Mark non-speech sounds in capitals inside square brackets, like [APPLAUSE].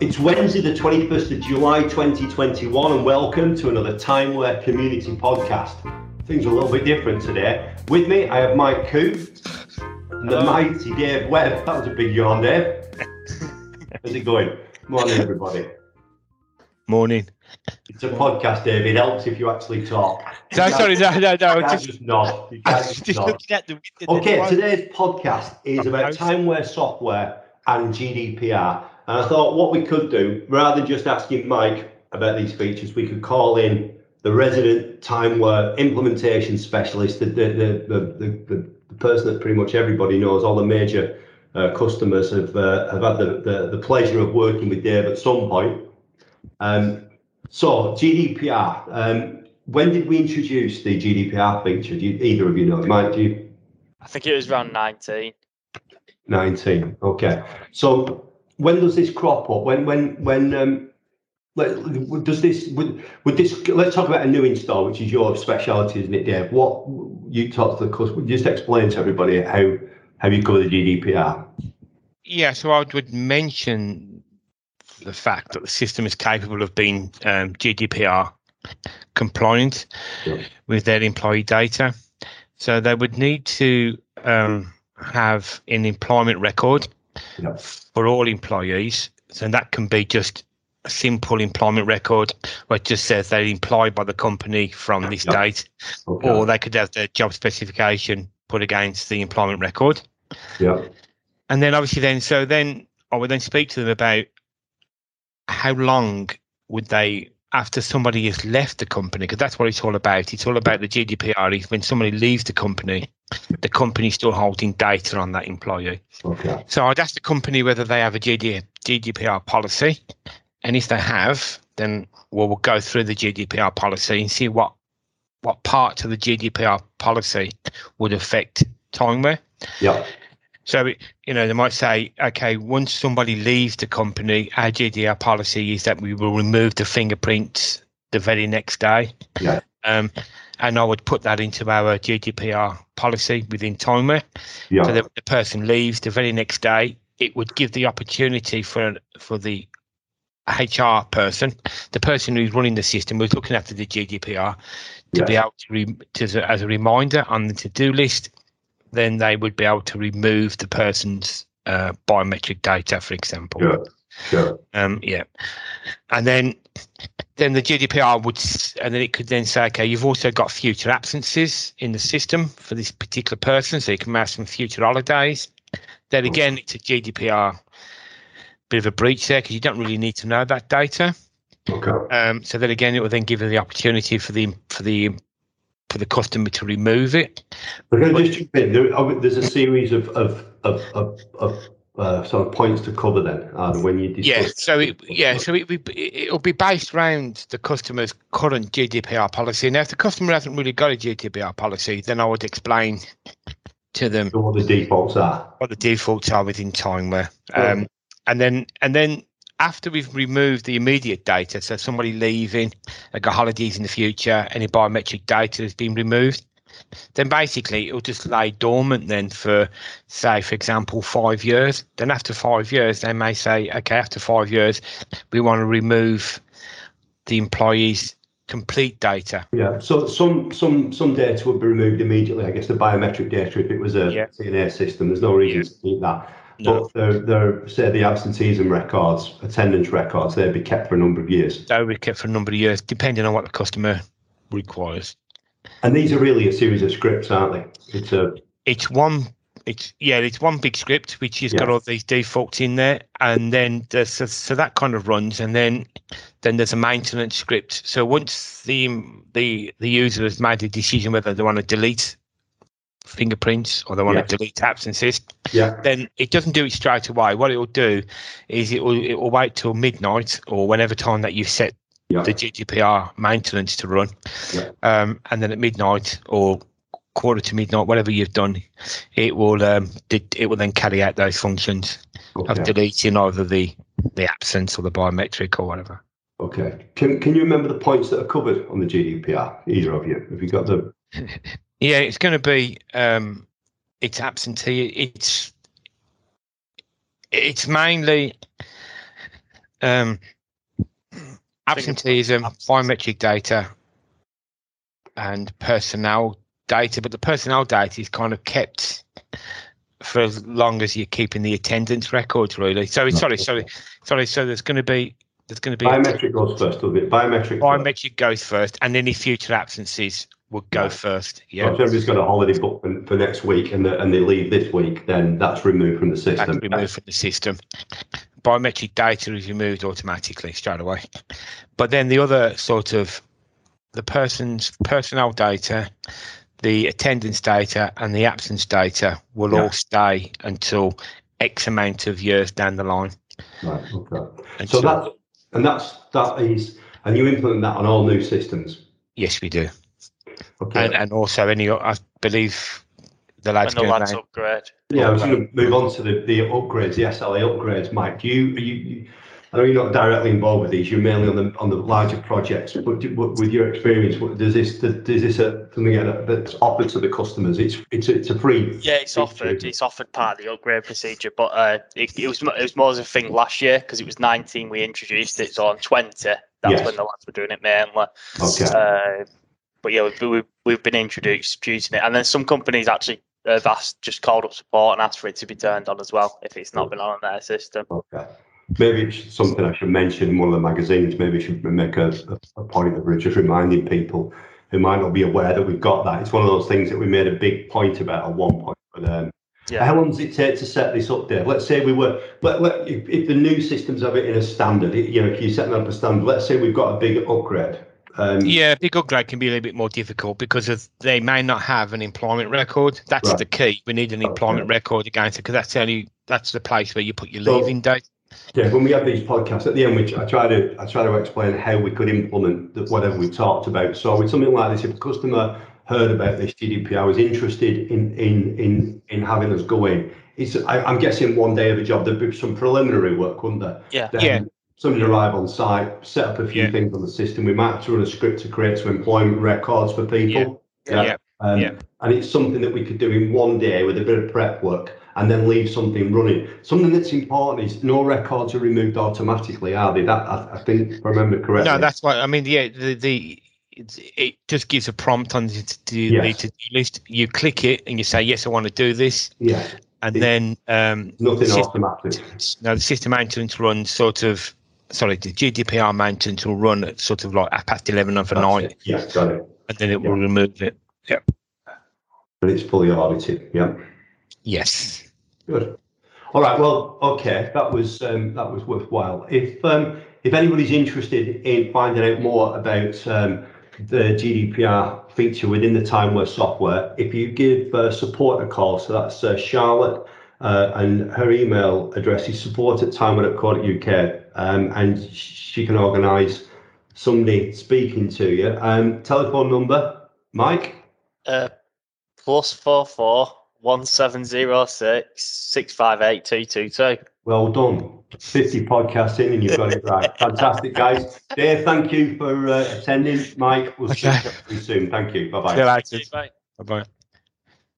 It's Wednesday, the 21st of July 2021, and welcome to another Timeware Community Podcast. Things are a little bit different today. With me, I have Mike Coote and the mighty Dave Webb. That was a big yawn, Dave. How's it going? Morning, everybody. Morning. It's a podcast, Dave. It helps if you actually talk. No, You sorry, no, no, no. you can't Just, just nod. You I can't [LAUGHS] just just nod. looking at the. the- the- Okay, the- today's podcast is about timeware software and GDPR. And I thought what we could do, rather than just asking Mike about these features, we could call in the resident timeware implementation specialist, the, the, the, the, the, the person that pretty much everybody knows, all the major uh, customers have, uh, have had the, the, the pleasure of working with Dave at some point. Um, so, GDPR. Um, when did we introduce the GDPR feature? Do you, either of you know? Mike, do you? I think it was around 19. 19 okay so when does this crop up when when when um does this would would this let's talk about a new install which is your specialty isn't it dave what you talk to the customer just explain to everybody how how you cover the gdpr Yeah, so I would mention the fact that the system is capable of being um, GDPR compliant Yeah. with their employee data. So they would need to um, have an employment record Yeah. for all employees. So that can be just a simple employment record where it just says they're employed by the company from this Yeah. date, okay or they could have their job specification put against the employment record. yeah and then obviously then so then I would then speak to them about how long would they after somebody has left the company because that's what it's all about it's all about the GDPR when somebody leaves the company the company's still holding data on that employee okay so I'd ask the company whether they have a GDPR policy and if they have then well, we'll go through the GDPR policy and see what what parts of the GDPR policy would affect timeware yeah so, you know, they might say, okay, once somebody leaves the company, our GDPR policy is that we will remove the fingerprints the very next day. Yeah. Um, and I would put that into our GDPR policy within Timeware. yeah So that the person leaves the very next day, it would give the opportunity for for the HR person, the person who's running the system, who's looking after the GDPR, to be able to, re- to as a reminder on the to-do list, then they would be able to remove the person's uh, biometric data, for example. sure sure Um, yeah, and then then the GDPR would, and then it could then say, okay, you've also got future absences in the system for this particular person, so you can have some future holidays. Then again, it's a GDPR bit of a breach there because you don't really need to know that data. okay Um, so then again, it will then give you the opportunity for the for the for the customer to remove it. We're going to just jump in. There, oh, there's a series of of of, of, of uh, sort of points to cover then, Adam, when you discuss. Yeah, so it, yeah, so it, it, it'll be based around the customer's current GDPR policy. Now, if the customer hasn't really got a GDPR policy, then I would explain to them what the defaults are. what the defaults are within Timeware. Um, and then and then after we've removed the immediate data, so somebody leaving, they got holidays in the future, any biometric data has been removed, then basically it'll just lay dormant then for say for example five years. Then after five years they may say, okay, after five years we want to remove the employee's complete data. Yeah. So some some some data would be removed immediately. I guess the biometric data, if it was a Yeah. CNA system, there's no reason to keep that. No. But they're, they're, say the absenteeism records, attendance records, they'd be kept for a number of years. they'll be kept for a number of years, depending on what the customer requires. And these are really a series of scripts, aren't they? It's a it's one it's yeah it's one big script which has got all these defaults in there and then there's so, so that kind of runs and then then there's a maintenance script so once the the the user has made a decision whether they want to delete fingerprints or they want Yeah. to delete absences yeah, then it doesn't do it straight away what it will do is it will it will wait till midnight or whenever time that you've set yeah, the GDPR maintenance to run. Yeah. Um, and then at midnight or quarter to midnight, whatever you've done, it will um, it, it will then carry out those functions of deleting either the the absence or the biometric or whatever. okay. Can can you remember the points that are covered on the GDPR? Either of you, have you got the? [LAUGHS] Yeah, it's going to be um, it's absentee. It's it's mainly um, absenteeism, biometric data, and personnel data. But the personnel data is kind of kept for as long as you're keeping the attendance records, really. So sorry, sorry, sorry. So there's going to be there's going to be Biometric goes first, doesn't it? Biometric. first. biometric goes first, and any future absences will go Right. first. So Yeah, if somebody's got a holiday book for, for next week and, the, and they leave this week, then that's removed from the that's system. removed from the system. Biometric data is removed automatically straight away. But then the other sort of the person's personnel data, the attendance data, and the absence data will Yeah. all stay until X amount of years down the line. Right, okay. So Until- that's and that's that is and you implement that on all new systems. yes, we do, Okay. and and also any I believe the lads When the lads around- upgrade. yeah, I was going to move on to the, the upgrades, the SLA upgrades, Mike. Do you, you, you I know you're not directly involved with these. You're mainly on the on the larger projects. But, do, but with your experience, what, does this does this a, something that- that's offered to the customers? It's it's a, it's a free. Yeah, it's offered. It's offered part of the upgrade procedure, but uh, it, it was it was more as a thing last year because it was 19 we introduced it. So on 20, that's Yes. when the lads were doing it mainly. Okay. Uh, but yeah, we've, we've we've been introduced using it, and then some companies actually have asked, just called up support and asked for it to be turned on as well if it's not been on their system. Okay. Maybe it's something I should mention in one of the magazines. Maybe I should make a, a, point of just reminding people who might not be aware that we've got that. It's one of those things that we made a big point about at one point. But um, Yeah. how long does it take to set this up there? Let's say we were, let, let, if, if the new systems have it in a standard, you know, if you're setting up a standard, let's say we've got a big upgrade. Um, Yeah, big upgrade can be a little bit more difficult because of they may not have an employment record. That's Right. the key. We need an employment record against it because that's the only that's the place where you put your So- leaving date. Yeah, when we have these podcasts at the end, which I try to I try to explain how we could implement the, whatever we talked about. So with something like this, if a customer heard about this GDPR, was interested in in in in having us go in, it's I, I'm guessing one day of a job there'd be some preliminary work, wouldn't there? Yeah. Then Yeah. Somebody arrive on site, set up a few Yeah. things on the system. We might have to run a script to create some employment records for people. Yeah. Yeah. Um, Yeah. And it's something that we could do in one day with a bit of prep work and then leave something running. Something that's important is no records are removed automatically, are they? That I, I think, if I remember correctly. No, that's why I mean. Yeah, the the it, it just gives a prompt on the to the Yes. list. You click it and you say yes, I want to do this, yeah, and It- then um, nothing system, automatic. no, the system maintenance runs sort of. Sorry, the GDPR maintenance will run at sort of like past eleven of the night. Yeah, got it. and then it will remove it. Yeah, but it's fully audited. Yeah. Yes. Good. All right. Well, okay. That was um, that was worthwhile. If um, if anybody's interested in finding out more about um, the GDPR feature within the Timeware software, if you give uh, support a call, so that's uh, Charlotte, uh, and her email address is support at timeware.co.uk, um, and she can organise somebody speaking to you. Um, telephone number, Mike. Uh, plus four four one seven zero six six five eight two two two. Well done. 50 podcasts in and you've got it right. Fantastic, guys. Dave, thank you for uh, attending. Mike, we'll Okay. see you soon. Thank you. Bye-bye. Bye bye.